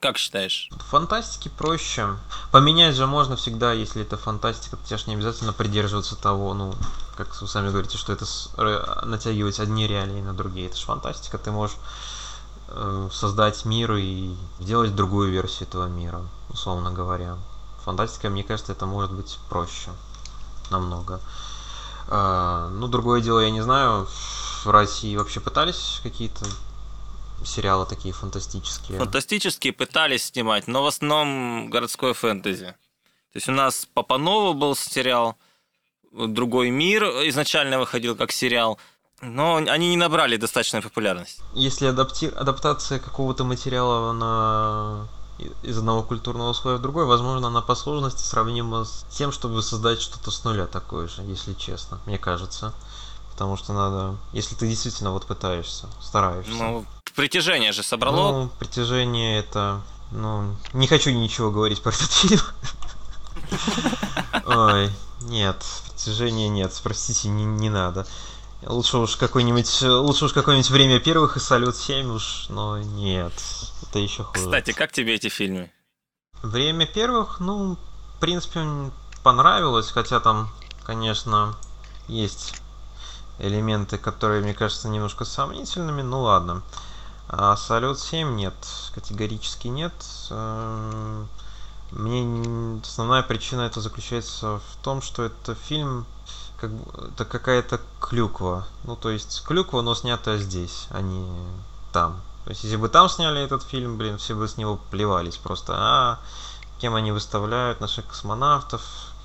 Как считаешь? Фантастики проще. Поменять же можно всегда, если это фантастика. Тебе же не обязательно придерживаться того, ну, как вы сами говорите, что это с, натягивать одни реалии на другие. Это же фантастика. Ты можешь э, создать мир и сделать другую версию этого мира, условно говоря. Фантастика, мне кажется, это может быть проще. Намного. Э, ну, другое дело, я не знаю, в России вообще пытались какие-то сериалы такие фантастические? Фантастические пытались снимать, но в основном городское фэнтези. То есть у нас Папанова был сериал, Другой мир изначально выходил как сериал, но они не набрали достаточной популярности. Если адапти... адаптация какого-то материала на из одного культурного слоя в другой, возможно, она по сложности сравнима с тем, чтобы создать что-то с нуля такое же, если честно, мне кажется. Потому что надо, если ты действительно вот пытаешься, стараешься. Ну, Притяжение же собрало. Ну, притяжение это... Ну, не хочу ничего говорить про этот фильм. <laughs> Ой, нет, притяжение нет, простите, не, не надо. Лучше уж какой-нибудь, лучше уж какое-нибудь время первых и Салют 7 уж, но нет, это еще хуже. Кстати, как тебе эти фильмы? Время первых, ну, в принципе, понравилось, хотя там, конечно, есть элементы, которые, мне кажется, немножко сомнительными, ну ладно. А Салют 7 нет, категорически нет. Эм, мне основная причина это заключается в том, что это фильм как это какая-то клюква. Ну, то есть клюква, но снятая здесь, а не там. То есть, если бы там сняли этот фильм, блин, все бы с него плевались просто. А кем они выставляют наших космонавтов,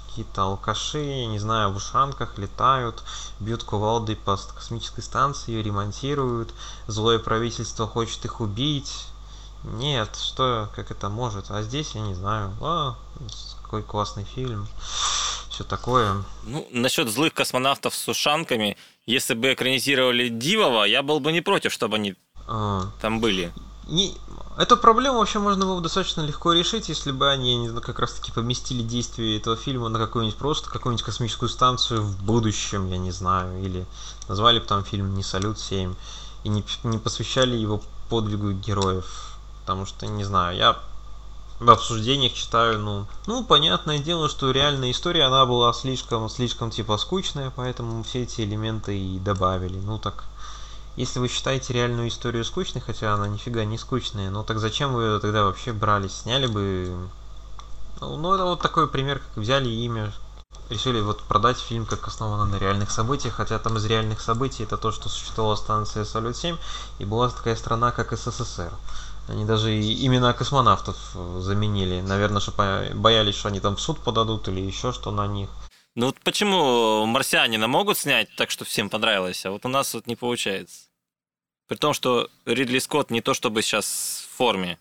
какие-то алкаши, я не знаю, в ушанках летают, бьют кувалдой по космической станции, ее ремонтируют, злое правительство хочет их убить. Нет, что, как это может? А здесь я не знаю. А, какой классный фильм. Все такое. Ну, насчет злых космонавтов с ушанками, если бы экранизировали Дивова, я был бы не против, чтобы они а... там были. Не, Эту проблему вообще можно было достаточно легко решить, если бы они как раз таки поместили действие этого фильма на какую-нибудь просто какую-нибудь космическую станцию в будущем, я не знаю, или назвали бы там фильм «Не салют 7» и не, не посвящали его подвигу героев. Потому что, не знаю, я в обсуждениях читаю, ну, ну, понятное дело, что реальная история, она была слишком, слишком, типа, скучная, поэтому все эти элементы и добавили. Ну, так, если вы считаете реальную историю скучной, хотя она нифига не скучная, ну так зачем вы тогда вообще брали, сняли бы... Ну, ну это вот такой пример, как взяли имя, решили вот продать фильм как основано на реальных событиях, хотя там из реальных событий это то, что существовала станция Салют-7 и была такая страна, как СССР. Они даже и имена космонавтов заменили, наверное, что боялись, что они там в суд подадут или еще что на них. Ну вот почему марсианина могут снять так, что всем понравилось, а вот у нас вот не получается. При том, что Ридли Скотт не то чтобы сейчас в форме.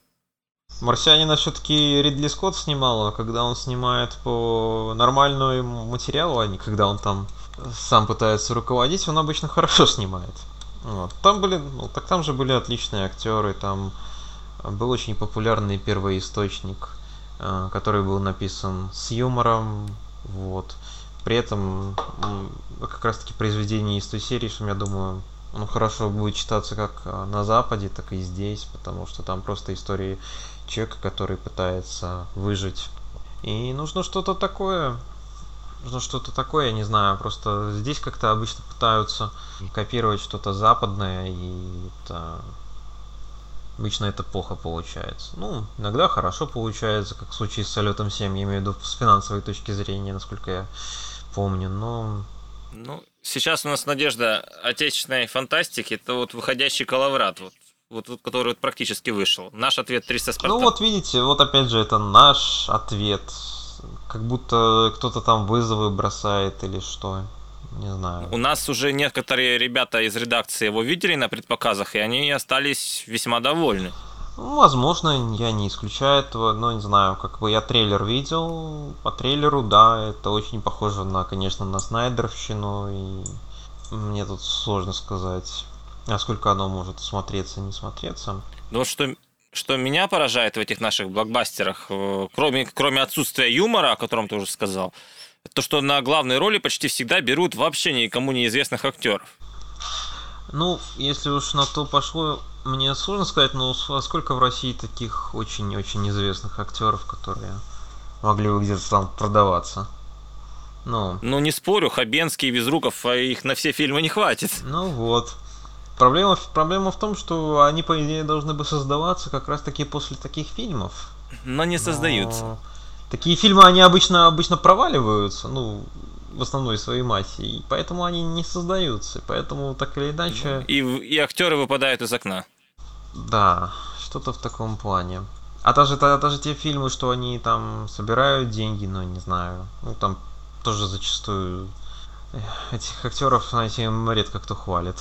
Марсианина все-таки Ридли Скотт снимал, а когда он снимает по нормальному материалу, а не когда он там сам пытается руководить, он обычно хорошо снимает. Вот. Там были, ну, так там же были отличные актеры, там был очень популярный первый источник, э, который был написан с юмором, вот. При этом как раз таки произведение из той серии, что я думаю, ну хорошо будет читаться как а, на Западе, так и здесь, потому что там просто истории человека, который пытается выжить. И нужно что-то такое, нужно что-то такое, я не знаю, просто здесь как-то обычно пытаются копировать что-то западное, и это Обычно это плохо получается. Ну, иногда хорошо получается, как в случае с Салютом 7, я имею в виду с финансовой точки зрения, насколько я помню, но... Ну, сейчас у нас надежда отечественной фантастики, это вот выходящий коловрат, вот, вот, вот который вот практически вышел. Наш ответ 300 Спартан. Ну вот видите, вот опять же это наш ответ. Как будто кто-то там вызовы бросает или что. Не знаю. У нас уже некоторые ребята из редакции его видели на предпоказах, и они остались весьма довольны. Ну, возможно, я не исключаю этого, но не знаю, как бы я трейлер видел, по трейлеру, да, это очень похоже на, конечно, на Снайдеровщину, и мне тут сложно сказать, насколько оно может смотреться, не смотреться. Ну вот что, что меня поражает в этих наших блокбастерах, э, кроме, кроме отсутствия юмора, о котором ты уже сказал, то, что на главные роли почти всегда берут вообще никому неизвестных актеров. Ну, если уж на то пошло, мне сложно сказать, но сколько в России таких очень-очень известных актеров, которые могли бы где-то там продаваться? Ну, ну не спорю, Хабенский и Безруков, а их на все фильмы не хватит. Ну вот. Проблема, проблема в том, что они, по идее, должны бы создаваться как раз-таки после таких фильмов. Но не создаются. Но... Такие фильмы, они обычно, обычно проваливаются, ну, в основной своей массе, и поэтому они не создаются, поэтому так или иначе... И, и актеры выпадают из окна. Да, что-то в таком плане. А даже, даже те фильмы, что они там собирают деньги, ну, не знаю, ну, там тоже зачастую этих актеров, знаете, редко кто хвалит.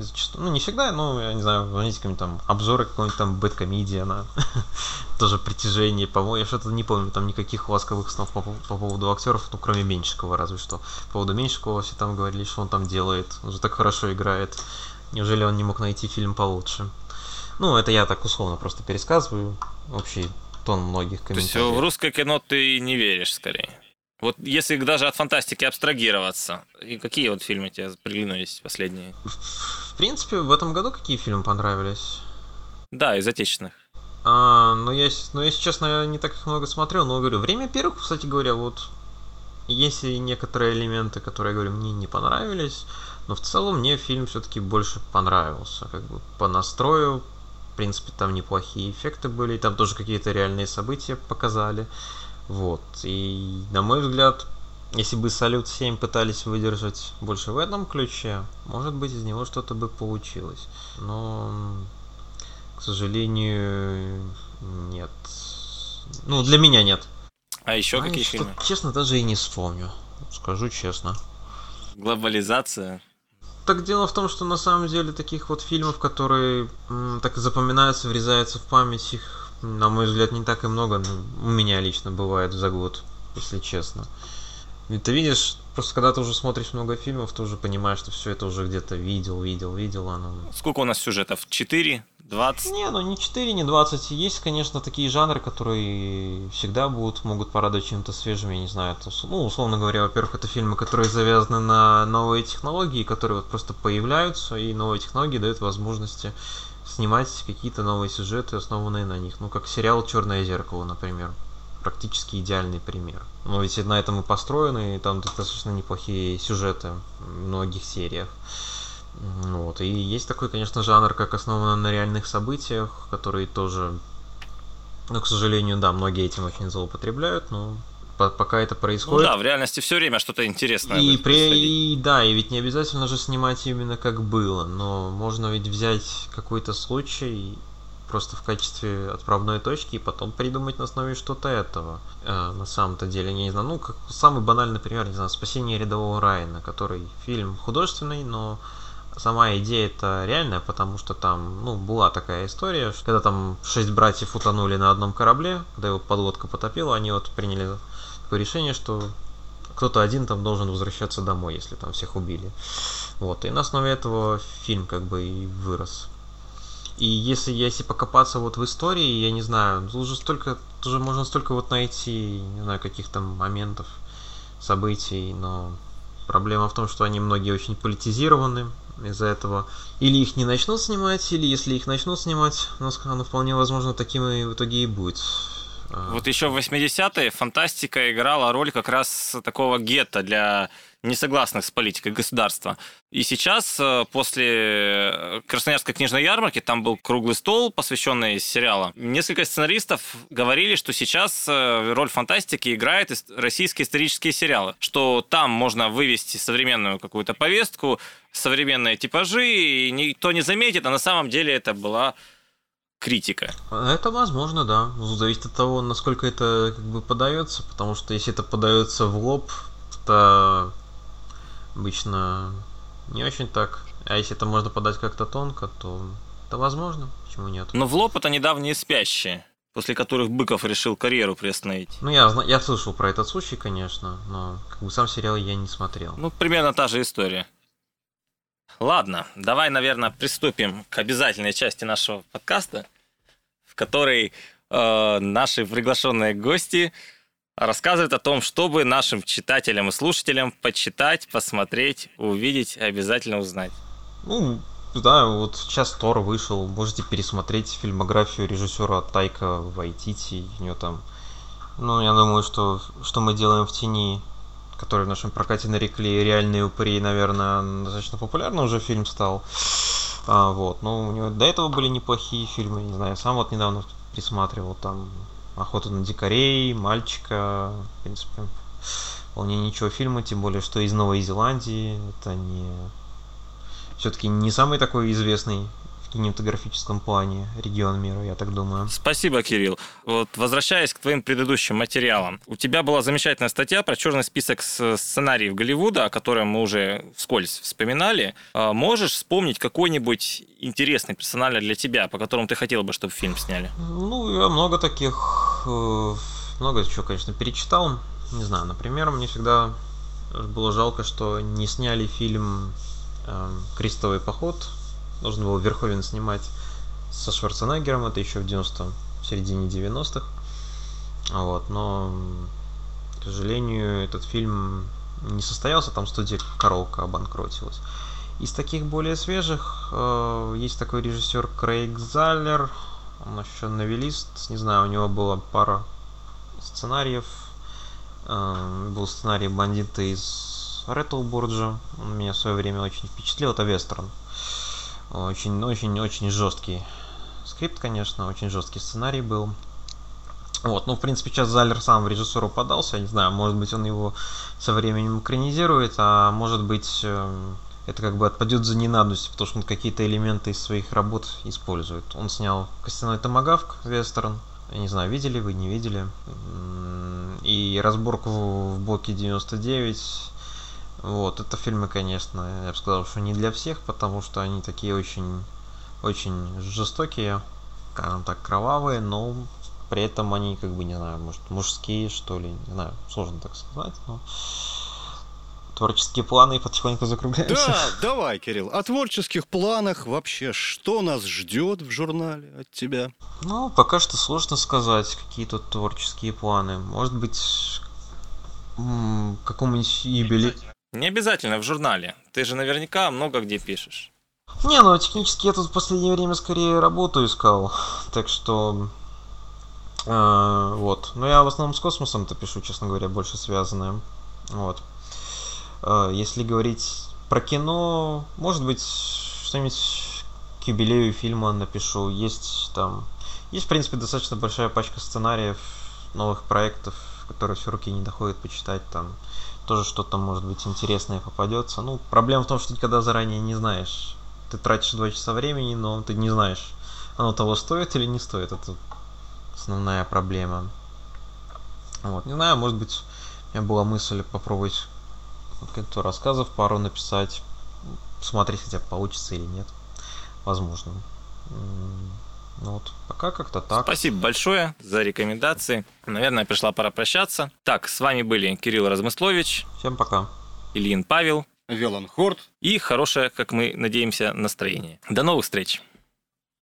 Зачастую, ну, не всегда, но, я не знаю, знаете, какие-нибудь там обзоры какой-нибудь там бэткомедиана, <laughs> тоже притяжение, по-моему, я что-то не помню, там никаких ласковых снов по, по поводу актеров, ну, кроме Меньшикова, разве что. По поводу Меньшикова все там говорили, что он там делает, он же так хорошо играет. Неужели он не мог найти фильм получше? Ну, это я так условно просто пересказываю общий тон многих комментариев. То есть в русское кино ты не веришь, скорее? Вот если даже от фантастики абстрагироваться, и какие вот фильмы тебе приглянулись последние? В принципе, в этом году какие фильмы понравились? Да, из отечественных. А, ну, я, ну, если честно, я не так много смотрел, но говорю, время первых, кстати говоря, вот есть и некоторые элементы, которые, я говорю, мне не понравились, но в целом мне фильм все-таки больше понравился, как бы по настрою, в принципе, там неплохие эффекты были, и там тоже какие-то реальные события показали. Вот. И, на мой взгляд, если бы Салют 7 пытались выдержать больше в этом ключе, может быть, из него что-то бы получилось. Но, к сожалению, нет. Ну, для меня нет. А еще а какие что, фильмы? Честно, даже и не вспомню. Скажу честно. Глобализация. Так дело в том, что на самом деле таких вот фильмов, которые м, так запоминаются, врезаются в память, их на мой взгляд, не так и много. У меня лично бывает за год, если честно. Ведь ты видишь, просто когда ты уже смотришь много фильмов, ты уже понимаешь, что все это уже где-то видел, видел, видел. Оно... Сколько у нас сюжетов? 4? 20? Не, ну не 4, не 20. Есть, конечно, такие жанры, которые всегда будут, могут порадовать чем-то свежим, я не знаю. Это, ну, условно говоря, во-первых, это фильмы, которые завязаны на новые технологии, которые вот просто появляются, и новые технологии дают возможности снимать какие-то новые сюжеты, основанные на них. Ну, как сериал «Черное зеркало», например. Практически идеальный пример. Но ведь на этом и построены, и там достаточно неплохие сюжеты в многих сериях. Вот. И есть такой, конечно, жанр, как основан на реальных событиях, которые тоже, ну, к сожалению, да, многие этим очень злоупотребляют, но пока это происходит. Ну да, в реальности все время что-то интересное. И, при, и да, и ведь не обязательно же снимать именно как было, но можно ведь взять какой-то случай просто в качестве отправной точки и потом придумать на основе что-то этого. Э, на самом-то деле, не знаю, ну, как самый банальный пример, не знаю, «Спасение рядового Райана», который фильм художественный, но сама идея это реальная, потому что там, ну, была такая история, что когда там шесть братьев утонули на одном корабле, когда его подлодка потопила, они вот приняли такое решение, что кто-то один там должен возвращаться домой, если там всех убили. Вот, и на основе этого фильм как бы и вырос. И если, если покопаться вот в истории, я не знаю, уже столько, уже можно столько вот найти, не знаю, каких-то моментов, событий, но проблема в том, что они многие очень политизированы из-за этого. Или их не начнут снимать, или если их начнут снимать, оно вполне возможно таким и в итоге и будет. Вот еще в 80-е фантастика играла роль как раз такого гетто для несогласных с политикой государства. И сейчас, э, после Красноярской книжной ярмарки, там был круглый стол, посвященный сериалам. Несколько сценаристов говорили, что сейчас э, роль фантастики играет российские исторические сериалы, что там можно вывести современную какую-то повестку, современные типажи, и никто не заметит, а на самом деле это была критика. Это возможно, да. Зависит от того, насколько это как бы подается, потому что если это подается в лоб, то обычно не очень так. А если это можно подать как-то тонко, то Да возможно, почему нет. Но в лоб это недавние спящие, после которых Быков решил карьеру приостановить. Ну, я, я слышал про этот случай, конечно, но как бы сам сериал я не смотрел. Ну, примерно та же история. Ладно, давай, наверное, приступим к обязательной части нашего подкаста, в которой э, наши приглашенные гости рассказывают о том, чтобы нашим читателям и слушателям почитать, посмотреть, увидеть, обязательно узнать. Ну, да, вот сейчас Тор вышел, можете пересмотреть фильмографию режиссера Тайка Вайтити, у него там, ну, я думаю, что что мы делаем в тени, который в нашем прокате нарекли «Реальные упыри», наверное, достаточно популярный уже фильм стал. А, вот, но у него до этого были неплохие фильмы, не знаю, сам вот недавно присматривал там «Охота на дикарей», «Мальчика», в принципе, вполне ничего фильма, тем более, что из Новой Зеландии, это не все-таки не самый такой известный в кинематографическом плане регион мира, я так думаю. Спасибо, Кирилл. Вот возвращаясь к твоим предыдущим материалам, у тебя была замечательная статья про черный список сценариев Голливуда, о котором мы уже вскользь вспоминали. А Можешь вспомнить какой-нибудь интересный персонально для тебя, по которому ты хотел бы, чтобы фильм сняли? Ну, я много таких, много чего, конечно, перечитал. Не знаю, например, мне всегда было жалко, что не сняли фильм э, «Крестовый поход». Должен был Верховен снимать со Шварценеггером, это еще в 90 в середине 90-х. Вот, но, к сожалению, этот фильм не состоялся, там студия Коровка обанкротилась. Из таких более свежих э, есть такой режиссер Крейг Заллер, он еще новелист, не знаю, у него была пара сценариев. Э, был сценарий бандита из Реттлбурджа, он меня в свое время очень впечатлил, это вестерн. Очень, очень, очень жесткий скрипт, конечно, очень жесткий сценарий был. Вот, ну, в принципе, сейчас Залер сам в режиссуру подался, я не знаю, может быть, он его со временем экранизирует, а может быть, э, это как бы отпадет за ненадобностью, потому что он какие-то элементы из своих работ использует. Он снял «Костяной томагавк» вестерн, я не знаю, видели вы, не видели. И разборку в блоке 99. Вот, это фильмы, конечно, я бы сказал, что не для всех, потому что они такие очень, очень жестокие, скажем так, кровавые, но при этом они, как бы, не знаю, может, мужские, что ли, не знаю, сложно так сказать, но творческие планы потихоньку закругляются. Да, давай, Кирилл. О творческих планах вообще, что нас ждет в журнале от тебя? Ну, пока что сложно сказать, какие тут творческие планы. Может быть, какому-нибудь юбилею... Не обязательно в журнале. Ты же наверняка много где пишешь. Не, ну технически я тут в последнее время скорее работу искал, так что э, вот. Но я в основном с космосом-то пишу, честно говоря, больше связанное. Вот. Э, если говорить про кино, может быть, что-нибудь к юбилею фильма напишу. Есть там, есть в принципе достаточно большая пачка сценариев новых проектов, которые все руки не доходят почитать там. Тоже что-то может быть интересное попадется. Ну, проблема в том, что ты когда заранее не знаешь, ты тратишь два часа времени, но ты не знаешь, оно того стоит или не стоит. Это основная проблема. Вот, не знаю, может быть, у меня была мысль попробовать каких-то рассказов пару написать, посмотреть, хотя бы получится или нет. Возможно. Ну вот, пока как-то так. Спасибо большое за рекомендации. Наверное, пришла пора прощаться. Так, с вами были Кирилл Размыслович, Всем пока. Ильин Павел Велан Хорт. и хорошее, как мы надеемся, настроение. До новых встреч!